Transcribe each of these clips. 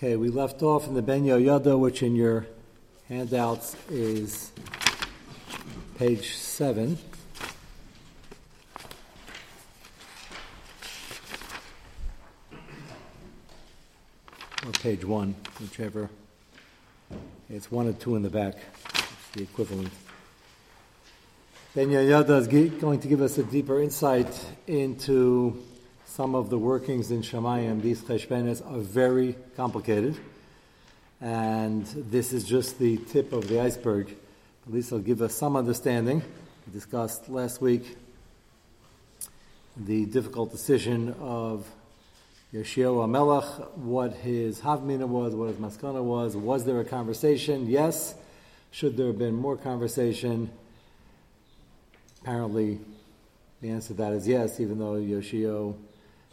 Okay, we left off in the Ben Yoyada, which in your handouts is page 7. Or page 1, whichever. It's 1 or 2 in the back. It's the equivalent. Ben Yoyada is going to give us a deeper insight into some of the workings in Shemayim, these cheshbenes are very complicated. And this is just the tip of the iceberg. At least it'll give us some understanding. We discussed last week the difficult decision of Yeshua Melech, what his Havmina was, what his Maskana was. Was there a conversation? Yes. Should there have been more conversation? Apparently, the answer to that is yes, even though Yoshio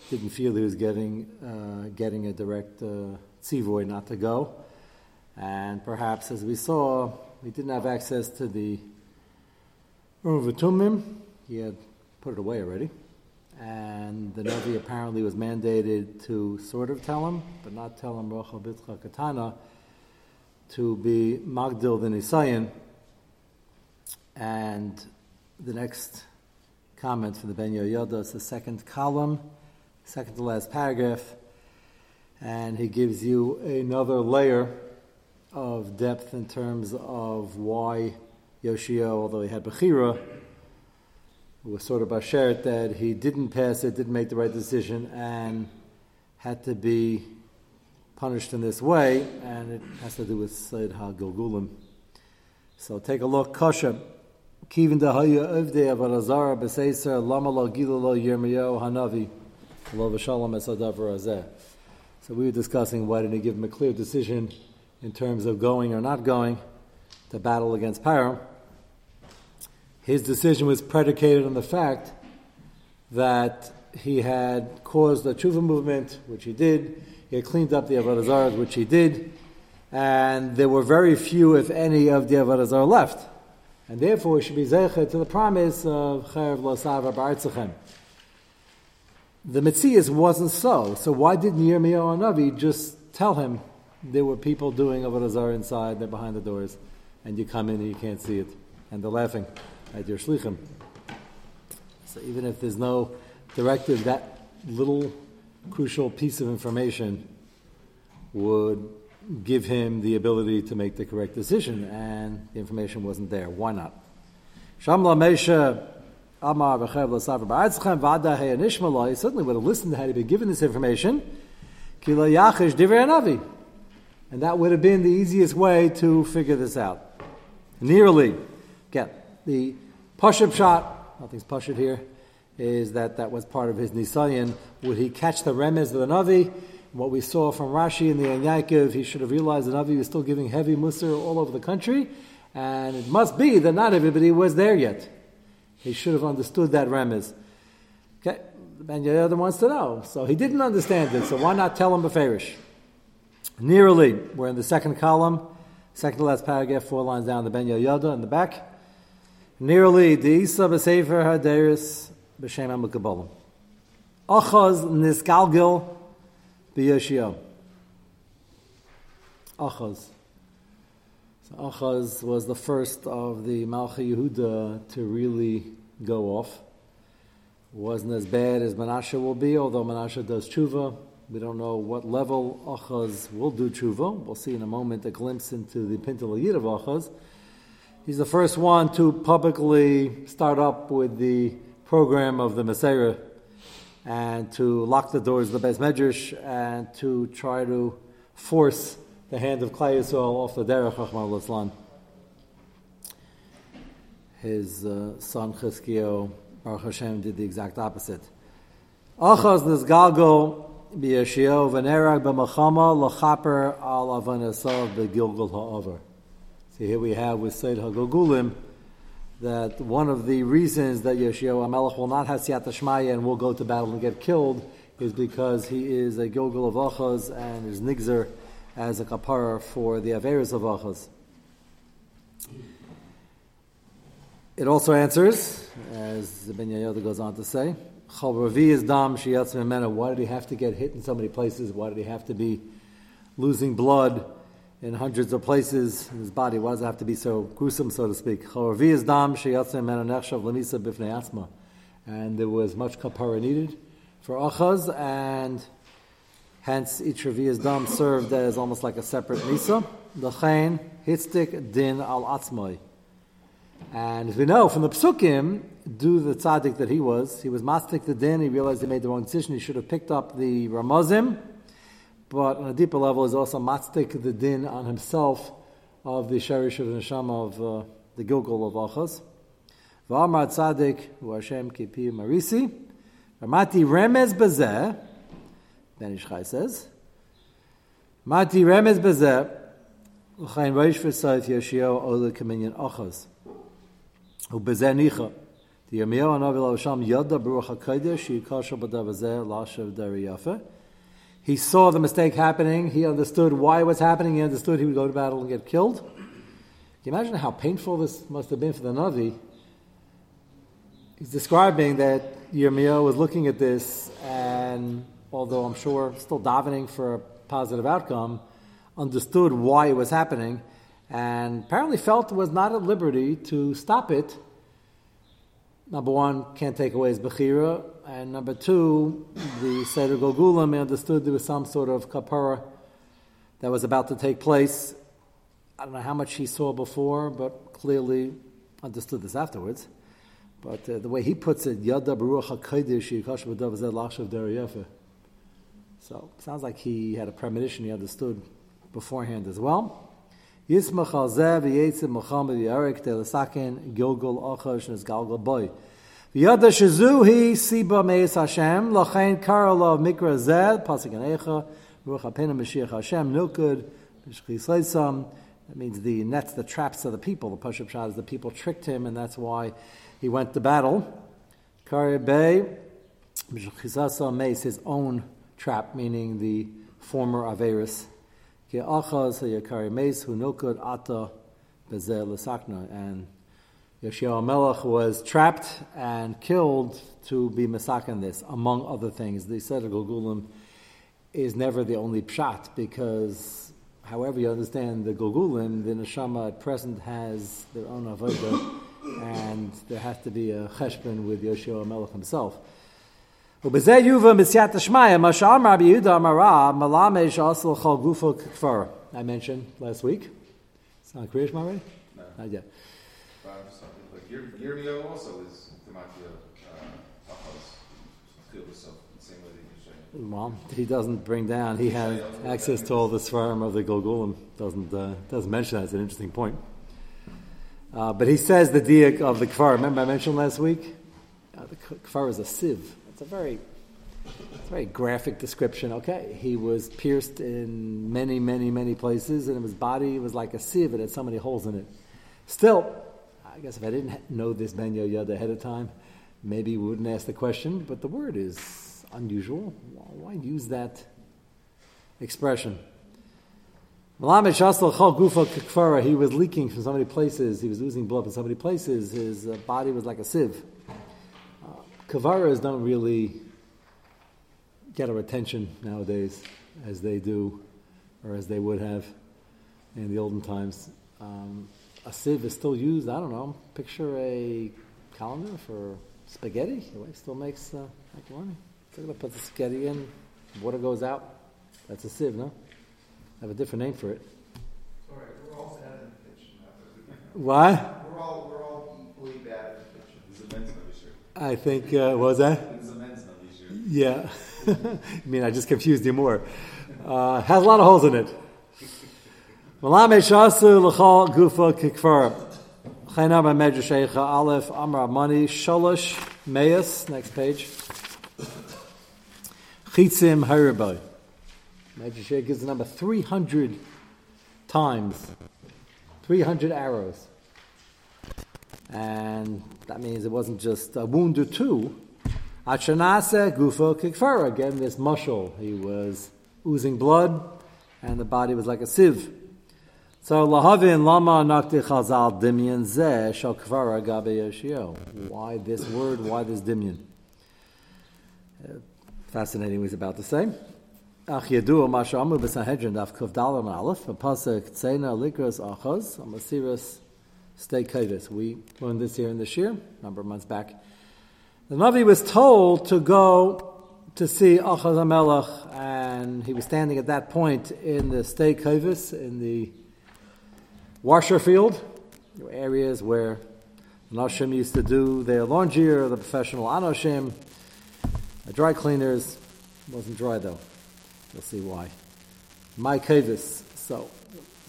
didn't feel he was getting uh, getting a direct uh, tzivoy not to go, and perhaps, as we saw, he didn't have access to the Urim VeTumim. He had put it away already, and the Navi apparently was mandated to sort of tell him, but not tell him Rachel Bitzcha Katana to be Magdil the Nisayan. And the next comment from the Ben Yoda is the second column second to last paragraph, and he gives you another layer of depth in terms of why Yoshio, although he had Bechira, was sort of Bashert that he didn't pass it, didn't make the right decision, and had to be punished in this way, and it has to do with Sayyid HaGilgulim. So take a look. Kasha. Kivin dahaya uvde avarazara b'seiser lama lo yirmiyo hanavi. So we were discussing why didn't he give him a clear decision in terms of going or not going to battle against Paro. His decision was predicated on the fact that he had caused the tshuva movement, which he did. He had cleaned up the Avodah which he did. And there were very few, if any, of the Avodah left. And therefore, he should be zeichet to the promise of Chayav Losav Ba'artzachem. The Metzias wasn't so. So why didn't Yirmiyahu Navi just tell him there were people doing Avodah Zarah inside, they're behind the doors, and you come in and you can't see it, and they're laughing at your shlichim. So even if there's no directive, that little crucial piece of information would give him the ability to make the correct decision, and the information wasn't there. Why not? Shamla Mesha Amar Vada He he certainly would have listened had he been given this information. Kila Yachish Anavi. And that would have been the easiest way to figure this out. Nearly. Again, the Pashup shot, nothing's Pashup here, is that that was part of his Nisayan. Would he catch the remez of the Navi? What we saw from Rashi in the Yaakov, he should have realized the Navi was still giving heavy musr all over the country, and it must be that not everybody was there yet. He should have understood that remez. Okay, Ben Yehuda wants to know. So he didn't understand it, so why not tell him Beferish? Nearly, we're in the second column, second to last paragraph, four lines down, the Ben Yehuda in the back. Nearly, the Isa B'Sefer Haderis B'Shem HaMukabolim. Achaz Nisgalgil B'Yoshio. Achaz. Achaz was the first of the Malchi Yehuda to really go off. Wasn't as bad as Menashe will be, although Menashe does tshuva. We don't know what level Achaz will do tshuva. We'll see in a moment a glimpse into the Pintel of Achaz. He's the first one to publicly start up with the program of the Messiah and to lock the doors of the Beis Medrash and to try to force the hand of Klai Yisrael off the derech Chachman Laslan. His uh, son Chizkiyo Baruch Hashem did the exact opposite. Achaz nisgalgo b'yeshio v'nerag b'machama l'chaper al avanasav b'gilgul ha'over. See, here we have with Seyd HaGogulim that one of the reasons that Yeshua Amelech will not have Siyat Shmaya and will go to battle and get killed is because he is a Gilgul of Achaz and is Nigzer as a kapara for the Averis of Achaz. It also answers, as the Ben Yoda goes on to say, Chalravi is dam memena. Why did he have to get hit in so many places? Why did he have to be losing blood in hundreds of places in his body. Why does it have to be so gruesome, so to speak? And there was much kapara needed for achaz, and hence each revia's dam served as almost like a separate misa. The chain hitzdik din al atzmai. And as we know from the psukim, do the tzaddik that he was, he was mastik the din, he realized he made the wrong decision, he should have picked up the ramazim, but on a deeper level is also mastik the din on himself of the sherish of the neshama of uh, the Gilgal of Achaz. V'amar tzaddik hu Hashem kipi marisi. Ramati remez bezeh, Ben Ishchai says. Mati remez bezeh, l'chayin roish v'sayt yashio ola kaminyan ochaz. U bezeh nicha. The Yirmiyahu Anavi Lavasham yada baruch HaKadosh yikasha b'dav bezeh lashav dari yafeh. He saw the mistake happening. He understood why it was happening. He understood he would go to battle and get killed. Can you imagine how painful this must have been for the Navi? He's describing that Yirmiyahu was looking at this and although I'm sure still davening for a positive outcome, understood why it was happening and apparently felt was not at liberty to stop it. Number one, can't take away his Bechira, and number two, the Seder Gogulam understood there was some sort of kapara that was about to take place. I don't know how much he saw before, but clearly understood this afterwards. But uh, the way he puts it, Yada Baruch HaKadosh Yikash B'dav Zed Lachshav Deriyefe. So, sounds like he had a premonition he understood beforehand as well. Galgal Boy. V'yada siba meis Hashem mikra Apena Mashiach Hashem that means the nets, the traps of the people. The Pashup Shad is the people tricked him, and that's why he went to battle. Karya Bey, Meis, his own trap, meaning the former Averis. And Yeshua Melech was trapped and killed to be masakan this, among other things. The Seder Gogulim is never the only pshat because, however you understand the Gogulim, the neshama at present has their own avodah, and there has to be a cheshbon with Yeshua Melech himself. ובזה יובא מסייעתא שמיא, מה שאמר רבי יהודה אמר רב, מלמד שעשו לך גופו ככפר. I mentioned last week. It's not Kriyash already? No. Not yet. But Yirmiyahu also is Demakia Achaz. Good with self, the same way that you say. Well, he doesn't bring down, he had access to all the Svarim of the Golgolim. Doesn't, uh, doesn't mention that. It's an interesting point. Uh, but he says the diak of the kfar. Remember I mentioned last week? Uh, the kfar is a sieve. It's a very, it's a very graphic description. Okay, he was pierced in many, many, many places, and his body was like a sieve. It had so many holes in it. Still, I guess if I didn't know this Ben Yod ahead of time, maybe we wouldn't ask the question. But the word is unusual. Why use that expression? He was leaking from so many places. He was losing blood from so many places. His uh, body was like a sieve. Kavaras don't really get our attention nowadays as they do or as they would have in the olden times. Um, a sieve is still used, I don't know, picture a calendar for spaghetti. The way still makes uh, macaroni. They're going to put the spaghetti in, water goes out. That's a sieve, no? I have a different name for it. Sorry, we're all bad in the kitchen. Why? We're all, we're all equally bad in the kitchen. It's a men's Navi shirt. I think, uh, what was that? It's a men's Navi shirt. Yeah. I mean, I just confused you more. Uh, has a lot of holes in it. Malame shasu l'chal gufa kikfar. Chaynam ha'medra sheikha aleph amra mani sholosh meis. Next page. Chitzim haribai. Medra sheikh gives the number 300 times. 300 arrows. And that means it wasn't just a wound or two. Achanase gufa kikfara. Again, this mushal. He was oozing blood, and the body was like a sieve. So lahavin lama nakti chazal dimyan ze shal kfara gabe. Why this word? Why this dimyan? Uh, fascinating. He's about to say. Ach yedu ma shamu b'Sanhedrin daf kuf dalam aleph pasuk tzena likros achos stay. We learned this here in the shir a number of months back. The Navi was told to go to see Achaz HaMelech, and he was standing at that point in the stay in the washer field, areas where the Nashim used to do their laundry or the professional Anoshim, dry cleaners. It wasn't dry though. You'll see why. My kavis. So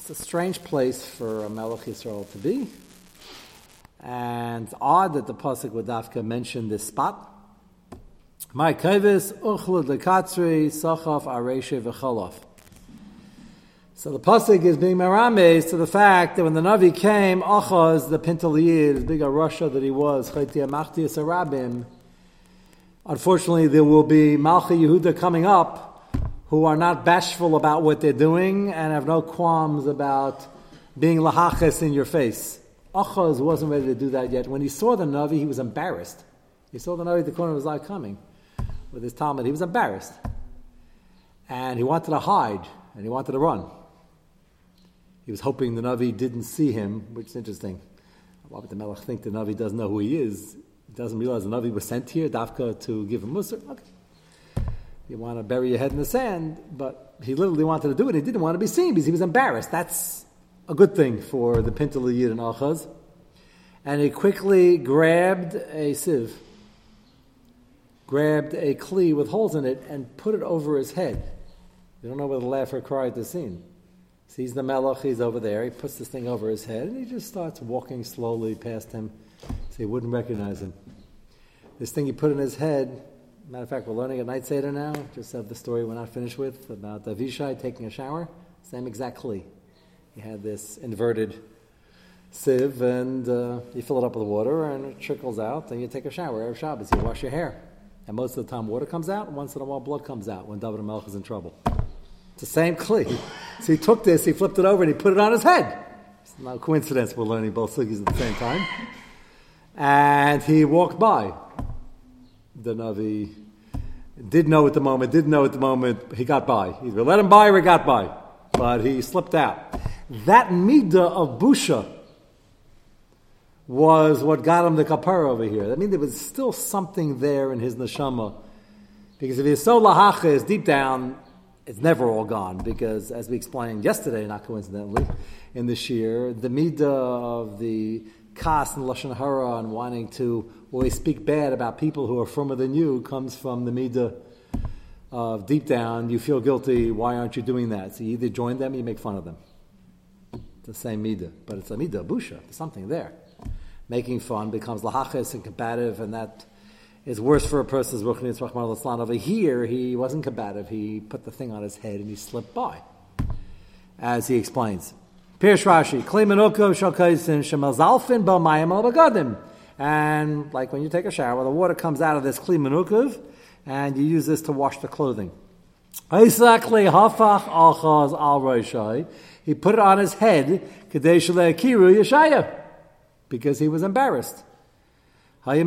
it's a strange place for a Melech Yisrael to be. And odd that the Pasuk would Dafka mention this spot. My kavis uchlud lekatzri sachaf areshe v'cholof. So the pasuk is being merames to the fact that when the Navi came, Achaz, the Pintaliyid, as big a Russia that he was, Chaytia Machtias Arabim, unfortunately there will be Malchi Yehuda coming up who are not bashful about what they're doing and have no qualms about being lahaches in your face. Achaz wasn't ready to do that yet. When he saw the Navi, he was embarrassed. He saw the Navi at the corner of his eye coming with his Talmud. He was embarrassed. And he wanted to hide and he wanted to run. He was hoping the Navi didn't see him, which is interesting. Why would the Melech think the Navi doesn't know who he is? He doesn't realize the Navi was sent here, Dafka, to give him Musar. Okay. You want to bury your head in the sand, but he literally wanted to do it. He didn't want to be seen because he was embarrassed. That's a good thing for the Pintal Yid and Achaz. And he quickly grabbed a sieve, grabbed a kli with holes in it, and put it over his head. You don't know whether to laugh or cry at the scene. Sees the melech, he's over there, he puts this thing over his head, and he just starts walking slowly past him so he wouldn't recognize him. This thing he put in his head, matter of fact, we're learning at Night Seder now, just of the story we're not finished with, about Avishai taking a shower, same exactly. He had this inverted sieve, and uh, you fill it up with water, and it trickles out, and you take a shower every Shabbos, you wash your hair. And most of the time water comes out, and once in a while blood comes out when David Melch is in trouble. It's the same kli. So he took this, he flipped it over, and he put it on his head. It's no coincidence we're learning both sugis at the same time. And he walked by. The Navi did know at the moment, didn't know at the moment, he got by. He either let him by or he got by. But he slipped out. That midah of busha was what got him the kapara over here. That means there was still something there in his neshama. Because if he's so lahaches deep down, it's never all gone because, as we explained yesterday, not coincidentally, in this year, the midah of the kas and lashon hara and wanting to always speak bad about people who are firmer than you comes from the midah of deep down you feel guilty. Why aren't you doing that? So you either join them, or you make fun of them. It's the same midah, but it's a midah busha. There's something there. Making fun becomes lahaches and combative, and that is worse for a person's ruchnis rachman al Over here, he wasn't combative. He put the thing on his head and he slipped by, as he explains. Pirsh Rashi, Klimanukov Shalkaisin Shemazalfin Bamayim al Bagadim. And like when you take a shower, the water comes out of this kli Klimanukov, and you use this to wash the clothing. He put it on his head, because he was embarrassed. So he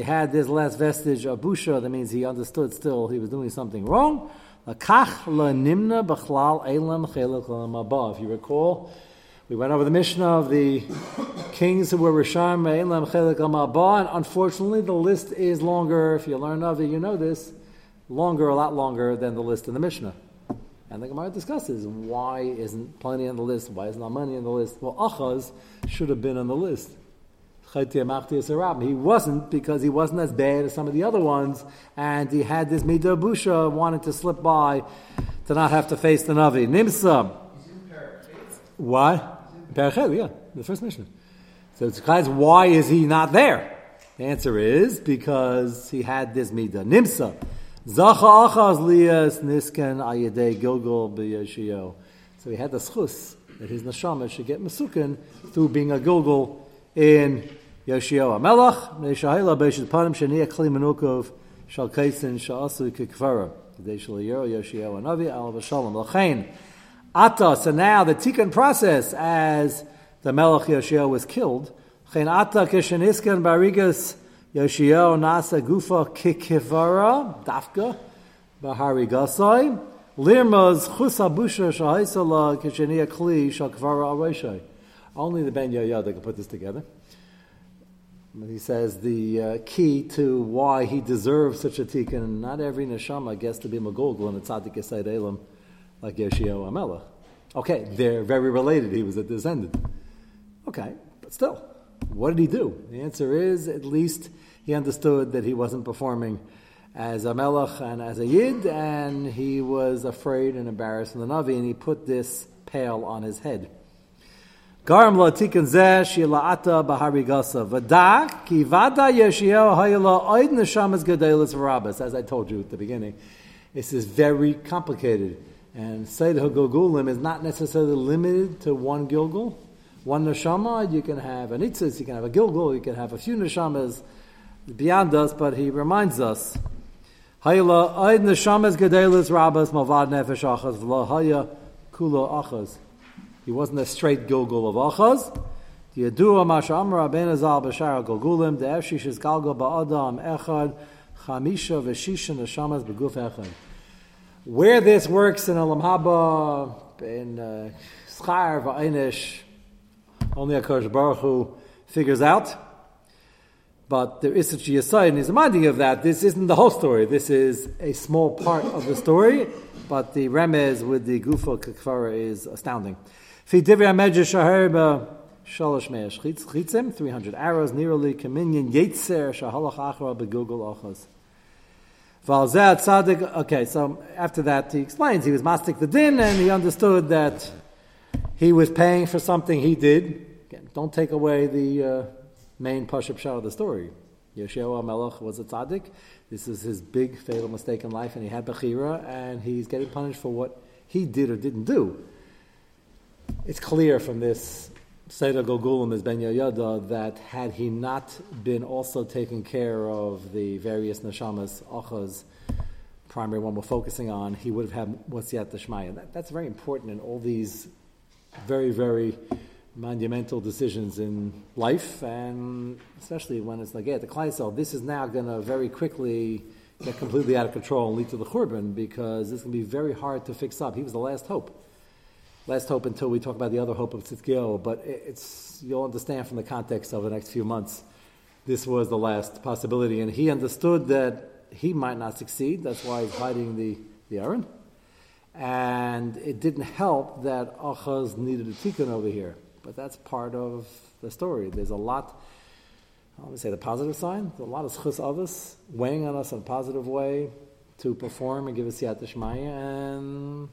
had this last vestige of busha. That means he understood still he was doing something wrong. If you recall, we went over the Mishnah of the kings who were Risham elam chelak above, and unfortunately the list is longer. If you learn of it, you know this. Longer, a lot longer than the list in the Mishnah. And the Gemara discusses why isn't plenty on the list, why isn't money on the list? Well, Achaz should have been on the list. He wasn't because he wasn't as bad as some of the other ones, and he had this midah busha wanted to slip by to not have to face the Navi. Nimsa. Why? Parachet, yeah, the first mission. So it's guys, why is he not there? The answer is because he had this midah. Nimsa. Zacha achaz liyas nisken gilgul. So he had the schus that his neshama should get mesukin through being a gilgul in Yoshio. Melach neishahila beishit panim sheniya kli menukov shal kaisin sha'asu kikvara. Kadei shal yero Yoshio anavi al v'shalom. L'chein ata. So now the tikkun process as the Melech Yoshio was killed. Chen ata kisheniskan barigas Yoshio nasa gufa kikivara dafka bahari gasai lirmaz chusabusha shahaisala kishenia kli shakvara areshai. Only the Ben Yoyada can put this together. He says the uh, key to why he deserves such a tikkun, not every neshama gets to be magogol and a tzaddik yesayid elam like Yeshio Amela. Okay, they're very related. He was a descendant. Okay, but still, what did he do? The answer is at least he understood that he wasn't performing as a melech and as a yid, and he was afraid and embarrassed in the Navi, and he put this pail on his head. Garam la tikkun zeh bahari gasa. Vada ki vada yeshiel hayla oid neshamas v'rabas. As I told you at the beginning, this is very complicated. And Seid HaGilgulim is not necessarily limited to one Gilgul. One neshama, you can have an itzis, you can have a Gilgul, you can have a few neshamas beyond us, but he reminds us. Hayla oid neshamas gedelis rabas mavad nefesh achas v'la haya kula achas. He wasn't a straight Gilgul of Achaz. Yadua Masha Amra Ben Azal Bashar Gilgulim, the Efshish is Galgal Ba'adam Echad, Chamisha Veshisha Neshamas Beguf Echad. Where this works in Olam Haba, in uh, Schar Va'inish, only Akash Baruch Hu figures out. But there is such a yasai, and he's reminding you of that. This isn't the whole story. This is a small part of the story, but the remez with the Gufa Kekfara is astounding. Fi Divya Medrash Shaharba Shalosh Mea Chitzim, 300 arrows, nearly Kaminyan Yetzer Shahalach Achra Begilgal Achaz. Valzat Tzaddik, okay, so after that he explains he was mastic the din and he understood that he was paying for something he did. Again, don't take away the uh, main pashup shot of the story. Yeshua Melech was a tzaddik. This is his big fatal mistake in life, and he had bechira, and he's getting punished for what he did or didn't do. It's clear from this Seder Gogulim is Ben Yoyada that had he not been also taking care of the various neshamas, achas, primary one we're focusing on, he would have had what's yet the Shmaya. That, that's very important in all these very, very monumental decisions in life, and especially when it's like, yeah, the Kleisel, this is now going to very quickly get completely out of control and lead to the Churban because this can be very hard to fix up. He was the last hope last hope until we talk about the other hope of Tzidkiel, but it's, you'll understand from the context of the next few months, this was the last possibility. And he understood that he might not succeed, that's why he's hiding the, the Aaron. And it didn't help that Achaz needed a tikkun over here, but that's part of the story. There's a lot, want to say the positive sign, there's a lot of schus us weighing on us in a positive way to perform and give us yat and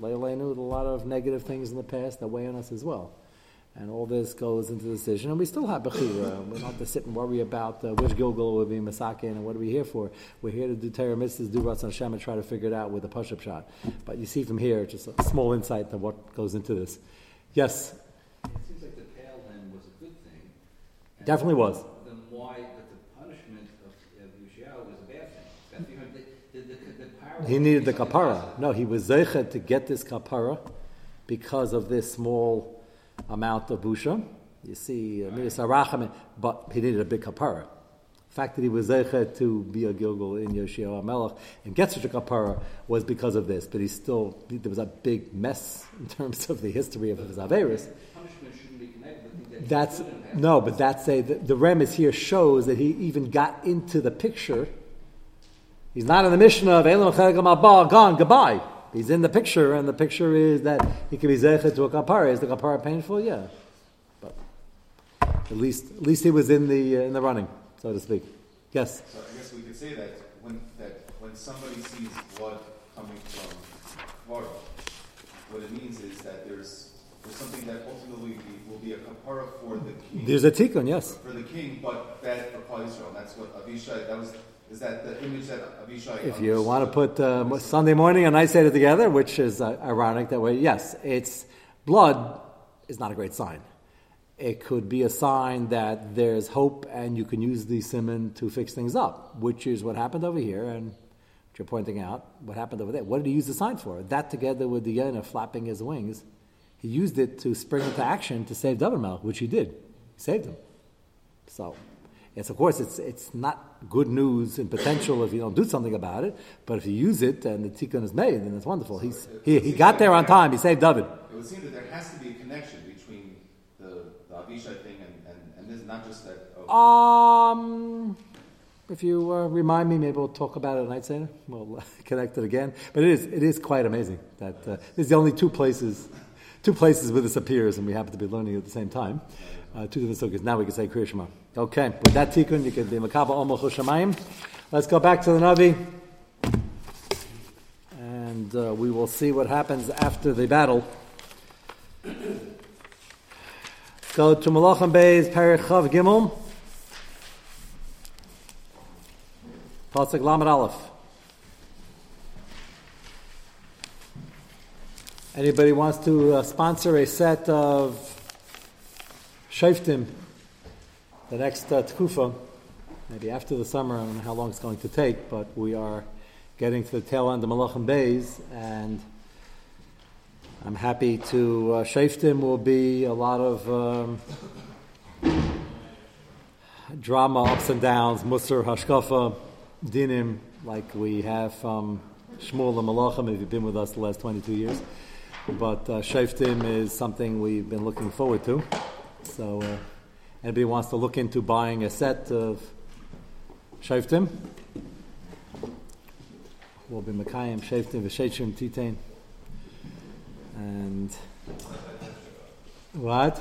Leilenu, a lot of negative things in the past that weigh on us as well. And all this goes into the decision. And we still have Bechira. We don't have to sit and worry about uh, which Gilgal will be Masakin and what are we here for. We're here to do Torah mitzvahs, do Ratzon Hashem, and try to figure it out with a push-up shot. But you see from here, just a small insight to what goes into this. Yes? It seems like the pale then was a good thing. Definitely was. Then why, but the punishment of, of Yushiao was a bad thing. That, you know, the, the, the, the power He needed the kapara. No, he was zeichet to get this kapara because of this small amount of busha. You see, uh, Miras but he needed a big kapara. The fact that he was zeichet to be a Gilgal in Yoshio Melech and get such a kapara was because of this. But he still, there was a big mess in terms of the history of his Averis. punishment shouldn't be connected with things that he That's no, but that's a the, the remes here shows that he even got into the picture. He's not in the mission of Elam Abba, gone, goodbye. He's in the picture, and the picture is that he can be zeichet to a kapara. Is the kapara painful? Yeah, but at least at least he was in the uh, in the running, so to speak. Yes. So I guess we could say that when, that when somebody sees blood coming from water, what it means is that there's, there's something that ultimately will be a kapara for the king. There's a tikkun, yes. for the king, but bad for Klal Yisrael. That's what Avishai. That was. Is that the image that Avishai? If you want to put uh, Sunday morning and I say it together, which is uh, ironic that way, yes, it's blood is not a great sign. It could be a sign that there's hope and you can use the simon to fix things up, which is what happened over here and what you're pointing out, what happened over there. What did he use the sign for? That together with the Yonah flapping his wings, he used it to spring into action to save Melech, which he did. He saved him. So, yes, of course, it's, it's not good news and potential if you don't do something about it, but if you use it and the tikkun is made, then it's wonderful. He's, he, he got there on time. He saved David. It would seem that there has to be a connection between the, the Avishai thing and, and, and this, not just that. Oh, Um, if you uh, remind me, maybe we'll talk about it at night Seder. We'll uh, connect it again. But it is, it is quite amazing that uh, this is the only two places, two places where this appears, and we happen to be learning at the same time. Uh, two different sukkahs. Now we can say Kriya Shema. Okay, with that tikkun, you can be Makaba Omo Chushamayim. Let's go back to the Navi, and uh, we will see what happens after the battle. Go to Malachim Bey's Perich Chav Gimel. Pasuk Lamed Aleph. Anybody wants to uh, sponsor a set of Shaftim the next uh, tkufa, maybe after the summer, I don't know how long it's going to take, but we are getting to the tail end of Malachim Bays, and I'm happy to. Uh, will be a lot of um, drama, ups and downs, Musar, Hashkafa, Dinim, like we have from Shmuel and Malachim, if you've been with us the last 22 years. But uh, Shaftim is something we've been looking forward to. So, uh, anybody wants to look into buying a set of Shaftim? Will be Mekayim, Shaftim, Veshechim, Titain. And what?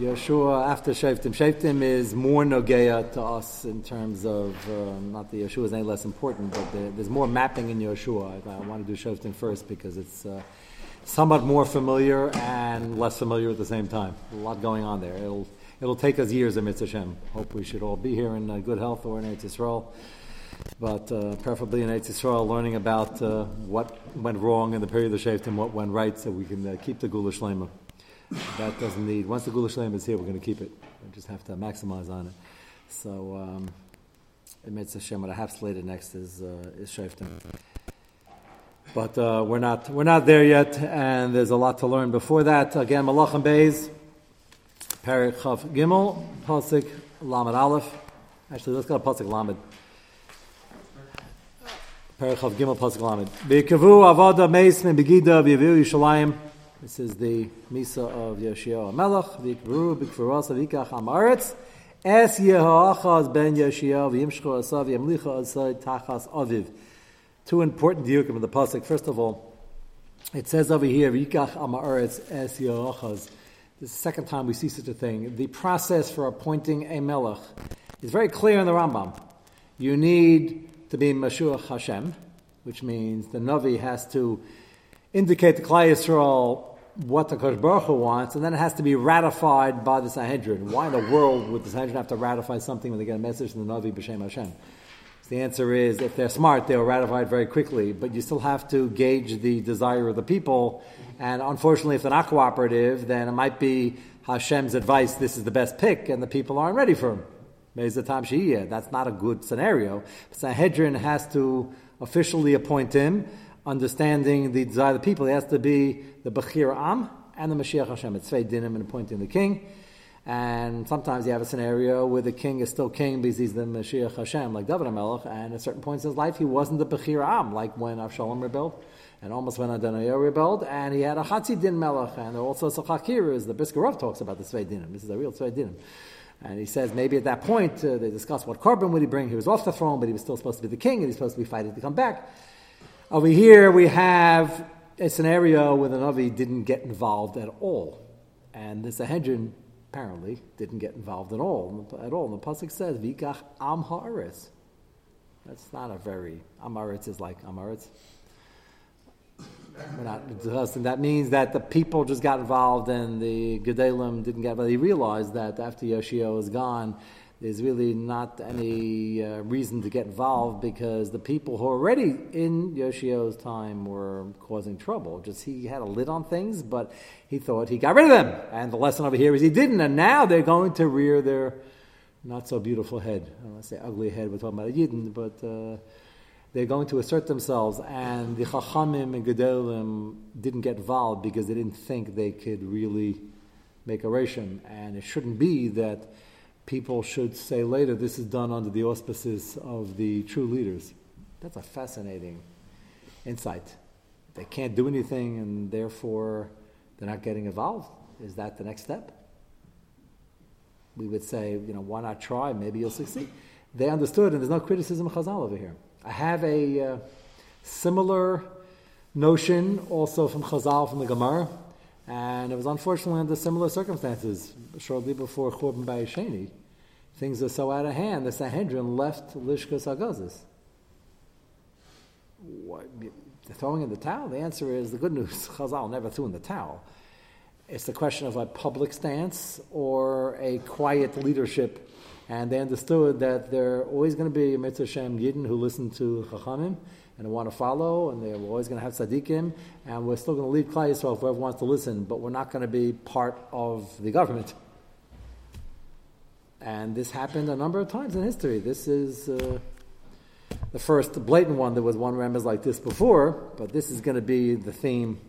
Yeshua after Shaftim. Shaftim is more Nogeya to us in terms of, uh, not that Yeshua is any less important, but there, there's more mapping in Yeshua. I, I want to do Shaftim first because it's uh, somewhat more familiar and less familiar at the same time. A lot going on there. It'll, it'll take us years Mitzvah Hashem. Hope we should all be here in uh, good health or in Eretz Yisrael. But uh, preferably in Eretz Yisrael, learning about uh, what went wrong in the period of the Shaftim, what went right, so we can uh, keep the Gula Shlema. That doesn't need, once the Gula Shlema is here, we're going to keep it. We just have to maximize on it. So, um, Mitzvah Hashem, what I have slated next is, uh, is Shaftim. But uh, we're not we're not there yet, and there's a lot to learn before that. Again, Malachim Beis, Perik Chav Gimel, Pasik Lamed Aleph. Actually, let's go to Pasik Lamed. Perik Chav Gimel Pasik Lamed. B'kavu Avada Meis Min Begida V'Yaviu Yishalayim. This is the Misa of Yeshua Melech. V'ikvaru B'kvarasa V'ikach Amaretz. Es Yehoachaz Ben Yeshua V'yimshcho Asav Yamlicha Asay Tachas Aviv two important diukim in the pasuk. First of all, it says over here, "Yikach amaretz es yoachaz." The second time we see such a thing. The process for appointing a melech is very clear in the Rambam. You need to be Mashuach Hashem, which means the Navi has to indicate to Klai Yisrael what the Kosh Baruch Hu wants, and then it has to be ratified by the Sanhedrin. Why in the world would the Sanhedrin have to ratify something when they get a message from the Navi B'Shem Hashem? The answer is if they're smart, they'll ratify it very quickly, but you still have to gauge the desire of the people. And unfortunately, if they're not cooperative, then it might be Hashem's advice this is the best pick, and the people aren't ready for him. That's not a good scenario. Sanhedrin has to officially appoint him, understanding the desire of the people. He has to be the Bechir Am and the Mashiach Hashem. It's Dinim and appointing the king. And sometimes you have a scenario where the king is still king because he's the Mashiach Hashem, like David HaMelech, and at certain points in his life he wasn't the Bechir Am, like when Avshalom rebelled, and almost when Adonai rebelled, and he had a Chatzi Din Melech, and also Sachakiras, the Brisker Rav talks about the Tzvei Dinim. This is a real Tzvei Dinim. And he says maybe at that point uh, they discussed what carbon would he bring. He was off the throne, but he was still supposed to be the king, and he's supposed to be fighting to come back. Over here we have a scenario where the Navi didn't get involved at all. And the Sanhedrin apparently didn't get involved at all. At all. And the pasuk says, "Vikach am haaretz." That's not a very amaretz is like amaretz. We're not discussing. That means that the people just got involved and the Gedalim didn't get. But they realized that after Yoshio was gone, there's really not any uh, reason to get involved because the people who already in Yoshio's time were causing trouble. Just he had a lid on things, but he thought he got rid of them. And the lesson over here is he didn't. And now they're going to rear their not so beautiful head. I don't want to say ugly head. We're talking about a Yidden, but uh, they're going to assert themselves. And the Chachamim and Gedolim didn't get involved because they didn't think they could really make a ration. And it shouldn't be that people should say later this is done under the auspices of the true leaders. That's a fascinating insight. They can't do anything and therefore they're not getting involved. Is that the next step? We would say, you know, why not try? Maybe you'll succeed. They understood, and there's no criticism of Chazal over here. I have a uh, similar notion also from Chazal from the Gemara, and it was unfortunately under similar circumstances shortly before Churban Bayesheni. Things are so out of hand, the Sanhedrin left Lishkas Agazis. What, throwing in the towel? The answer is the good news. Chazal never threw in the towel. It's the question of a public stance or a quiet leadership. And they understood that there are always going to be a Mitzvah Shem Yidden who listen to Chachamim and want to follow, and they're always going to have tzaddikim, and we're still going to lead Klal Yisrael whoever wants to listen, but we're not going to be part of the government. And this happened a number of times in history. This is uh, the first blatant one. There was one remez like this before, but this is going to be the theme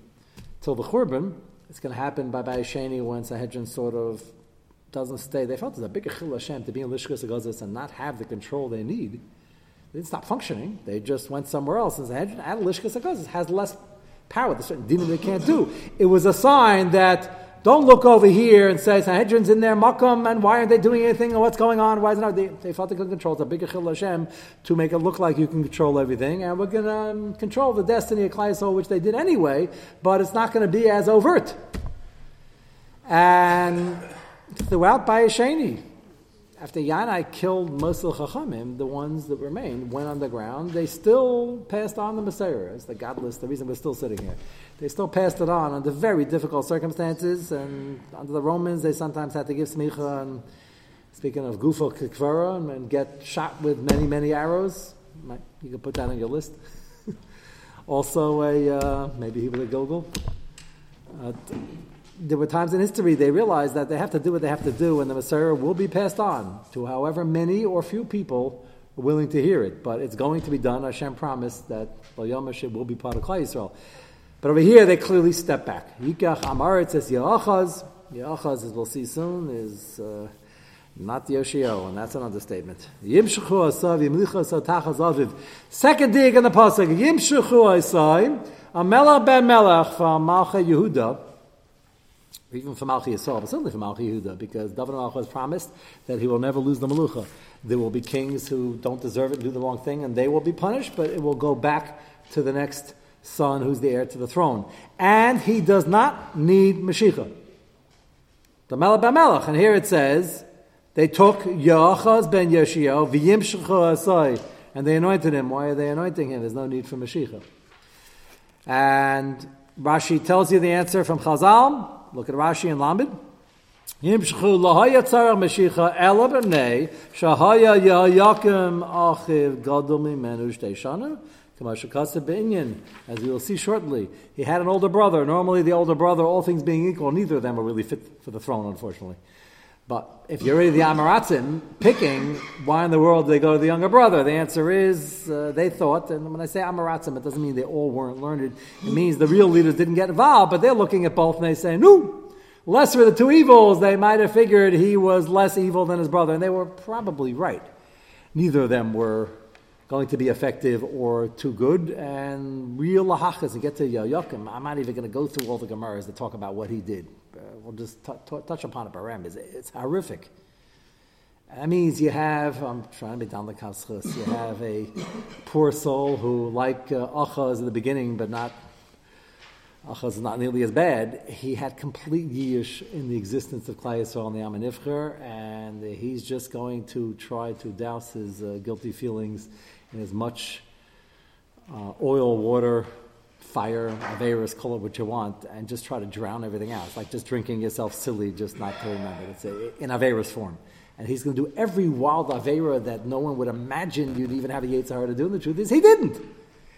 till the Churban. It's going to happen by Bayesheni when Sanhedrin sort of doesn't stay. They felt it's a big Chil Hashem to be in Lishkas Agazis and not have the control they need. They didn't stop functioning. They just went somewhere else. And Lishkas Agazis, has less power. There's certain dinim they can't do. It was a sign that don't look over here and say Sanhedrin's in there, Makam, and why aren't they doing anything, and what's going on? Why is not? They, they felt they could control. It's a big Chil Hashem to make it look like you can control everything, and we're going to um, control the destiny of Klai which they did anyway, but it's not going to be as overt. And throughout Bayesheni, after Yanai killed most of the Chachamim, the ones that remained went underground. They still passed on the Mesorah the godless, the reason we're still sitting here. They still passed it on under very difficult circumstances, and under the Romans, they sometimes had to give smicha and speaking of Gufo Kikvara and get shot with many, many arrows. You can put that on your list. also, a uh, maybe he was a Gogol. Uh, there were times in history they realized that they have to do what they have to do, and the Mesorah will be passed on to however many or few people are willing to hear it. But it's going to be done. Hashem promised that the Yom will be part of Klal Yisrael. But over here, they clearly step back. Yikach Amar, it says Ya'achaz. Ya'achaz, as we'll see soon, is uh, not Yoshio, and that's an understatement. Yimshuchu asav, yimlicha tachaz aviv. Second dig in the pasuk. Yimshuchu asai, Amelach ben Melech from Malcha Yehuda even from Malchi Yisrael, but certainly from Malchi Yehuda, because David Malch has promised that he will never lose the Malucha. There will be kings who don't deserve it and do the wrong thing, and they will be punished, but it will go back to the next son who's the heir to the throne. And he does not need Mashiach. The Melech, and here it says, they took Yoachaz ben Yeshio, v'yimshecha asai, and they anointed him. Why are they anointing him? There's no need for Mashiach. And Rashi tells you the answer from Chazal. Look at Rashi and Lamed. Yimshchu lahaya tzarach mashicha ela b'nei shahaya yayakim achiv gadol mimenu shtei shana as we will see shortly, he had an older brother. Normally, the older brother, all things being equal, neither of them were really fit for the throne, unfortunately. But if you're really the Amaratzim picking, why in the world do they go to the younger brother? The answer is uh, they thought, and when I say Amaratzim, it doesn't mean they all weren't learned. It means the real leaders didn't get involved, but they're looking at both and they say, no, lesser of the two evils. They might have figured he was less evil than his brother, and they were probably right. Neither of them were going to be effective or too good. And real lahachas, and get to Yayakim, I'm not even going to go through all the Gemaras that talk about what he did we'll just t- t- touch upon it, Baram. It's, it's horrific. That means you have, I'm trying to be down the kaschus, you have a poor soul who, like uh, Achaz in the beginning, but not, Achaz is not nearly as bad, he had complete yish in the existence of Klai Yisrael and the Amanifcher, and he's just going to try to douse his uh, guilty feelings in as much uh, oil, water, fire, Averis, call it what you want, and just try to drown everything out. It's like just drinking yourself silly, just not to remember. It's a, in Averis form. And he's going to do every wild Avera that no one would imagine you'd even have a Yetzirah to do. And the truth is, he didn't.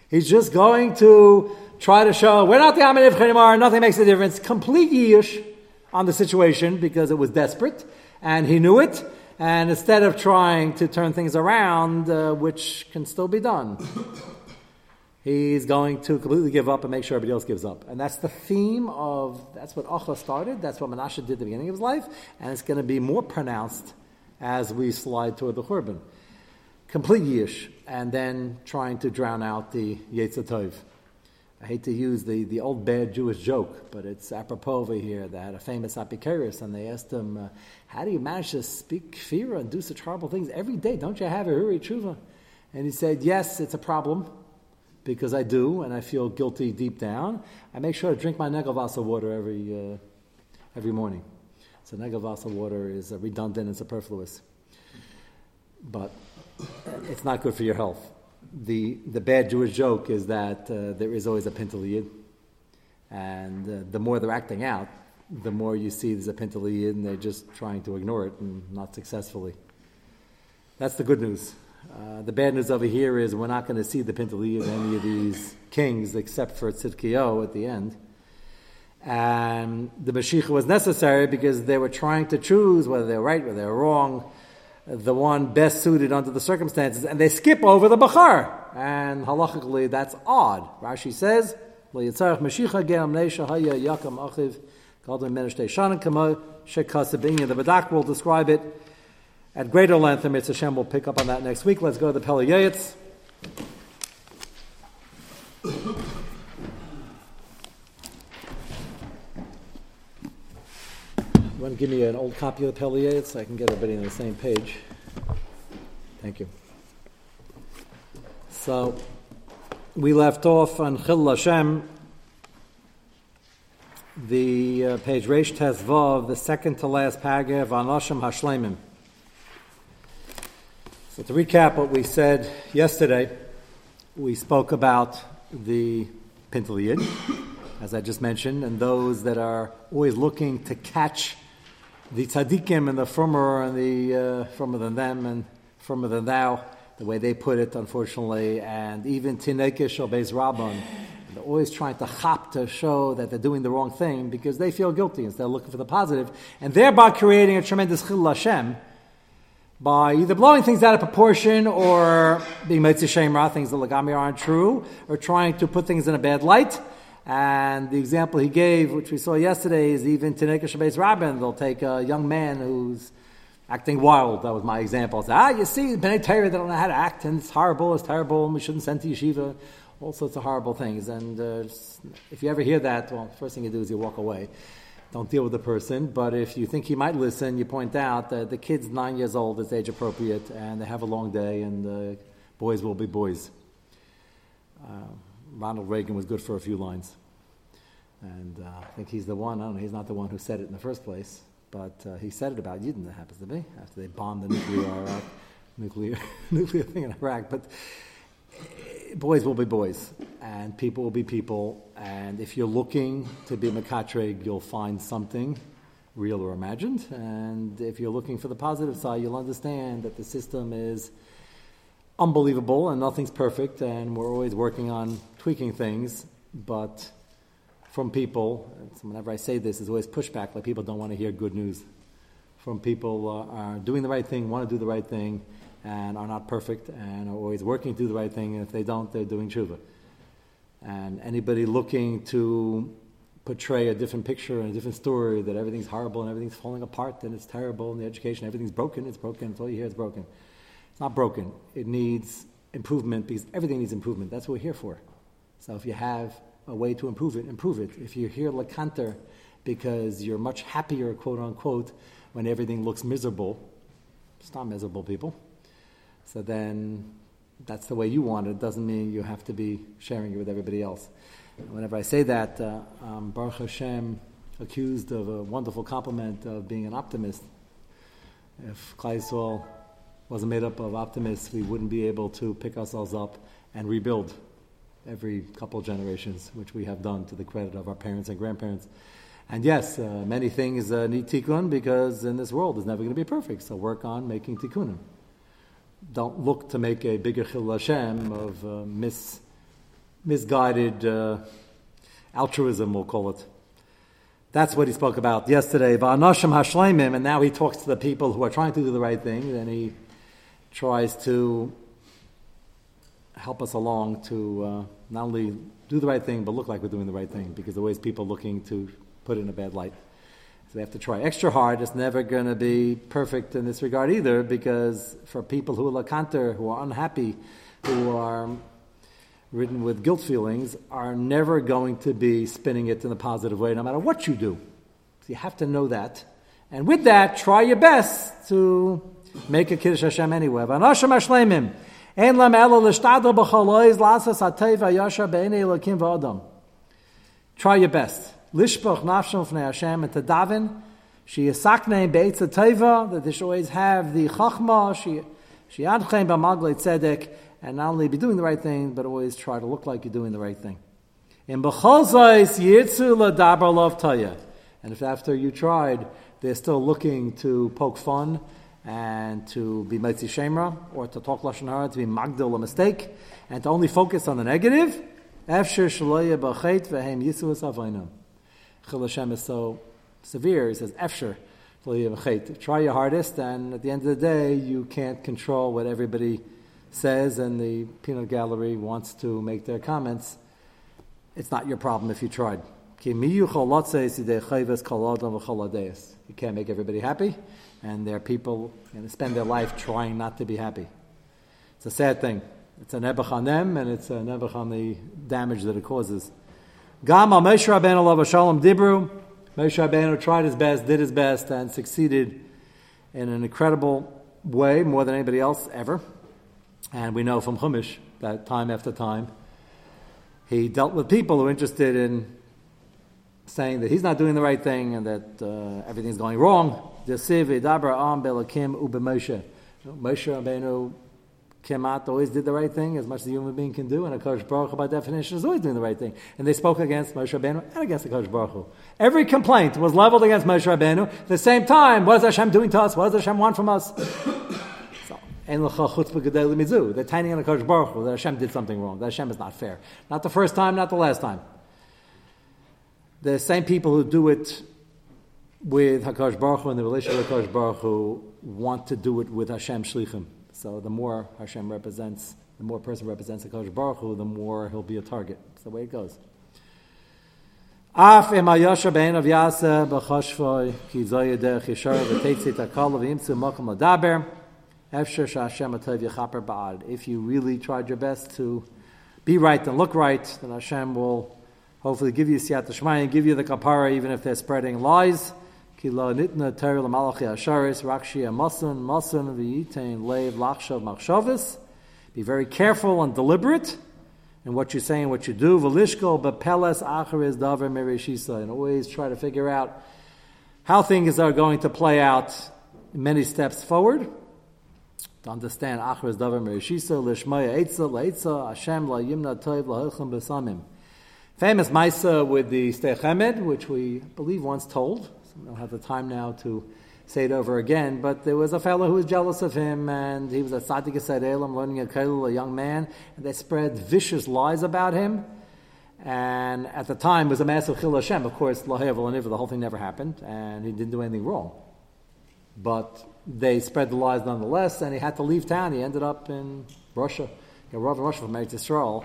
He's just going to try to show we're not the Amin anymore, nothing makes a difference. Complete yish on the situation because it was desperate, and he knew it. And instead of trying to turn things around, uh, which can still be done, he's going to completely give up and make sure everybody else gives up. And that's the theme of, that's what Acha started, that's what Menashe did at the beginning of his life, and it's going to be more pronounced as we slide toward the Churban. Complete Yish, and then trying to drown out the Yetzer Tov. I hate to use the, the old bad Jewish joke, but it's apropos over here. They had a famous Apicurus, and they asked him, uh, How do you manage to speak Kfira and do such horrible things every day? Don't you have a Huri Tshuva? And he said, Yes, it's a problem, because I do, and I feel guilty deep down. I make sure to drink my Negelvasa water every, uh, every morning. So Negelvasa water is uh, redundant and superfluous. But it's not good for your health the, the bad Jewish joke is that uh, there is always a Pintaliyid. And uh, the more they're acting out, the more you see there's a Pintaliyid and they're just trying to ignore it and not successfully. That's the good news. Uh, the bad news over here is we're not going to see the Pintaliyid of any of these kings except for Tzidkiyo at the end. And the Mashiach was necessary because they were trying to choose whether they were right, whether they were wrong the one best suited under the circumstances, and they skip over the Bachar. And halachically, that's odd. Rashi says, the Radak will describe it at greater length, and Mitzvah Hashem will pick up on that next week. Let's go to the Pele Yoetz. You give me an old copy of the Pele so I can get everybody on the same page? Thank you. So, we left off on Chil Hashem, the uh, page Reish Tes Vav, the second to last paragraph on Hashem Hashlemim. So to recap what we said yesterday, we spoke about the Pintaliyid, as I just mentioned, and those that are always looking to catch the tzaddikim and the firmer and the uh, firmer than them and firmer than thou, the way they put it, unfortunately, and even tinekish obeys rabban. They're always trying to chop to show that they're doing the wrong thing because they feel guilty instead of looking for the positive, and thereby creating a tremendous chil Hashem by either blowing things out of proportion or being mitzvah shemra, things that lagami aren't true, or trying to put things in a bad light. And the example he gave, which we saw yesterday, is even Taneka Shabbat's Rabbin. They'll take a young man who's acting wild. That was my example. Say, ah, you see, Bnei Torah, they don't know how to act, and it's horrible, it's terrible, and we shouldn't send to yeshiva. All sorts of horrible things. And uh, if you ever hear that, well, the first thing you do is you walk away. Don't deal with the person. But if you think he might listen, you point out that the kid's nine years old, it's age appropriate, and they have a long day, and the boys will be boys. Uh, Ronald Reagan was good for a few lines. And uh, I think he's the one, I don't know, he's not the one who said it in the first place, but uh, he said it about Yidden, that happens to be, after they bombed the nuclear, nuclear, nuclear thing in Iraq. But boys will be boys, and people will be people, and if you're looking to be Makatreg, you'll find something real or imagined, and if you're looking for the positive side, you'll understand that the system is unbelievable and nothing's perfect, and we're always working on tweaking things, but from people, whenever I say this, there's always pushback, like people don't want to hear good news. From people uh, are doing the right thing, want to do the right thing, and are not perfect, and are always working to do the right thing, and if they don't, they're doing tshuva. And anybody looking to portray a different picture and a different story that everything's horrible and everything's falling apart and it's terrible and the education, everything's broken, it's broken, it's all you hear, it's broken. It's not broken. It needs improvement because everything needs improvement. That's what we're here for. So if you have a way to improve it, improve it. If you're here lakanter because you're much happier, quote unquote, when everything looks miserable, it's not miserable, people. So then that's the way you want it. It Doesn't mean you have to be sharing it with everybody else. Whenever I say that, uh, um, Baruch Hashem accused of a wonderful compliment of being an optimist. If Klai wasn't made up of optimists, we wouldn't be able to pick ourselves up and rebuild every couple generations, which we have done to the credit of our parents and grandparents. And yes, uh, many things uh, need tikkun because in this world it's never going to be perfect. So work on making tikkunim. Don't look to make a bigger chil of uh, mis, misguided uh, altruism, we'll call it. That's what he spoke about yesterday. Va'anoshim hashleimim, and now he talks to the people who are trying to do the right thing. and he tries to help us along to uh, not only do the right thing, but look like we're doing the right thing, because the ways people looking to put in a bad light. So we have to try extra hard. It's never going to be perfect in this regard either, because for people who are lakanter, who are unhappy, who are ridden with guilt feelings, are never going to be spinning it in a positive way, no matter what you do. So you have to know that. And with that, try your best to make a Kiddush Hashem anyway. Try your best. Lishbach nafshon f'nei Hashem and to daven. She yisaknein be'etz teva that they should always have the chachma. She she adchein b'maglei tzedek and not only be doing the right thing, but always try to look like you're doing the right thing. In b'chol zayis yitzu l'dabar lov taya. And if after you tried, they're still looking to poke fun and to be Metzi Shemra, or to talk Lashon Hara, to be Magdil a mistake, and to only focus on the negative, Efshir Shaloya B'chet V'hem Yisu Esavainu. Chil Hashem is so severe, he says, Shaloya Try your hardest, and at the end of the day, you can't control what everybody says, and the peanut gallery wants to make their comments. It's not your problem if you tried. You can't make everybody happy, and there are people to spend their life trying not to be happy. It's a sad thing. It's a nebuch on them, and it's a nebuch on the damage that it causes. Gam al Moshe Rabbeinu Lav Shalom Dibru. Moshe Rabbeinu tried his best, did his best, and succeeded in an incredible way, more than anybody else ever. And we know from Chumash that time after time, he dealt with people who were interested in saying that he's not doing the right thing and that uh, everything's going wrong. Moshe Rabbeinu out, always did the right thing as much as a human being can do, and a Kodesh Baruch Hu, by definition, is always doing the right thing. And they spoke against Moshe Rabbeinu and against the Kodesh Baruch Hu. Every complaint was leveled against Moshe Rabbeinu. At the same time, what is Hashem doing to us? What does Hashem want from us? so, They're tiny on the Kodesh Baruch Hu that Hashem did something wrong. That Hashem is not fair. Not the first time, not the last time the same people who do it with Hakadosh Baruch Hu and the relationship with Hakadosh Baruch Hu want to do it with Hashem Shlichim. So the more Hashem represents, the more person represents Hakadosh Baruch Hu, the more he'll be a target. That's the way it goes. Af ayosha of yasa ki ba'ad. If you really tried your best to be right and look right, then Hashem will hopefully give you siyat and give you the kapara even if they're spreading lies. Kilo nitna ter l'malachi asharis rakshi amasun masun v'yitain leiv lachshav machshavis. Be very careful and deliberate in what you say and what you do. V'lishko bepeles acharis davar mereshisa. And always try to figure out how things are going to play out many steps forward. To understand acharis davar mereshisa, lishmaya eitza, leitza, Hashem la yimna toiv la besamim. Famous Maisa with the Sdei Chemed, which we believe once told. We don't have the time now to say it over again. But there was a fellow who was jealous of him, and he was a tzaddik Elam, learning a kail, a young man, and they spread vicious lies about him. And at the time, it was a massive chil Hashem. Of course, lahev the whole thing never happened, and he didn't do anything wrong. But they spread the lies nonetheless, and he had to leave town. He ended up in Russia, in Russia from Eretz Yisrael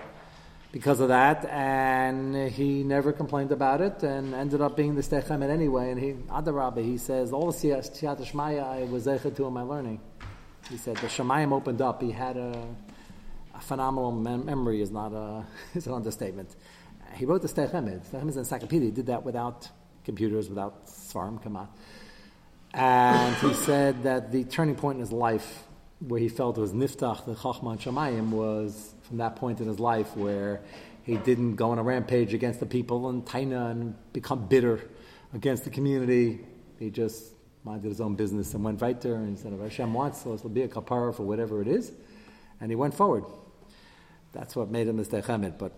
because of that, and he never complained about it, and ended up being the Sdei Chemed anyway. And he, Adarabah, he says, all the Siyat I was zeichet to in my learning. He said the Shemayim opened up. He had a, a phenomenal mem- memory. is not a is an understatement. He wrote the Sdei Chemed. Stechemed's encyclopedia. He did that without computers, without Svarim, on. And he said that the turning point in his life where he felt it was niftach, the chachman shamayim, was from that point in his life where he didn't go on a rampage against the people and taina and become bitter against the community. He just minded his own business and went right there and said, if Hashem wants, so this will be a kapara for whatever it is. And he went forward. That's what made him the Sdei Chemed, but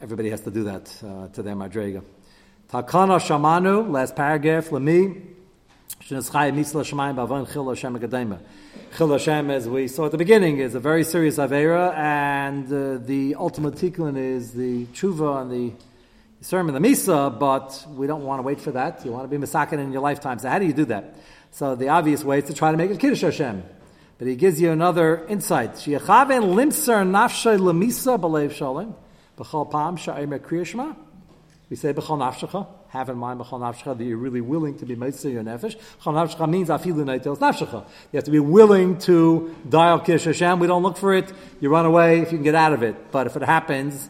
everybody has to do that uh, to their madrega. Takana shamanu, last paragraph, lemi, shneschai misla shamayim bavon chil Hashem akadema. Chil Hashem, as we saw at the beginning, is a very serious Avera, and uh, the ultimate tikkun is the tshuva and the sermon, the misa, but we don't want to wait for that. You want to be misakin in your lifetime. So how do you do that? So the obvious way is to try to make it Kiddush Hashem. But he gives you another insight. limser nafshay lemisa b'leiv shalim b'chol pam sha'im kriyashma. We say b'chol nafshecha. Have in mind b'chol nafshecha that you're really willing to be meitzah your nefesh. B'chol nafshecha means afilu neitel nafshecha. You have to be willing to die al kish Hashem. We don't look for it. You run away if you can get out of it. But if it happens,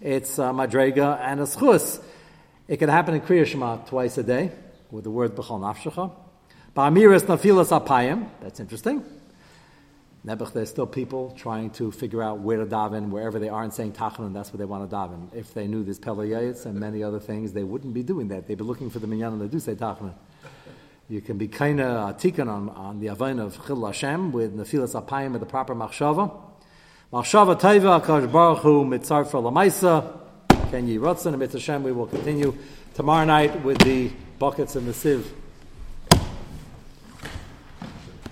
it's uh, madrega and a schus. It can happen in Kriya Shema twice a day with the word b'chol nafshecha. Ba'amiris nafilas apayim. That's interesting. Nebuch, there's still people trying to figure out where to daven, wherever they are, and saying tachanun, that's where they want to daven. If they knew this Pele Yoetz and many other things, they wouldn't be doing that. They'd be looking for the minyan and they do say tachanun. You can be kind of tikkun on, on the avain of Chil Hashem with Nefilas Apayim with the proper machshava. Machshava Taiva, Akash Baruch Hu, Mitzar for Lamaisa, Ken Yi Ratzon, and Hashem. We will continue tomorrow night with the buckets and the sieve.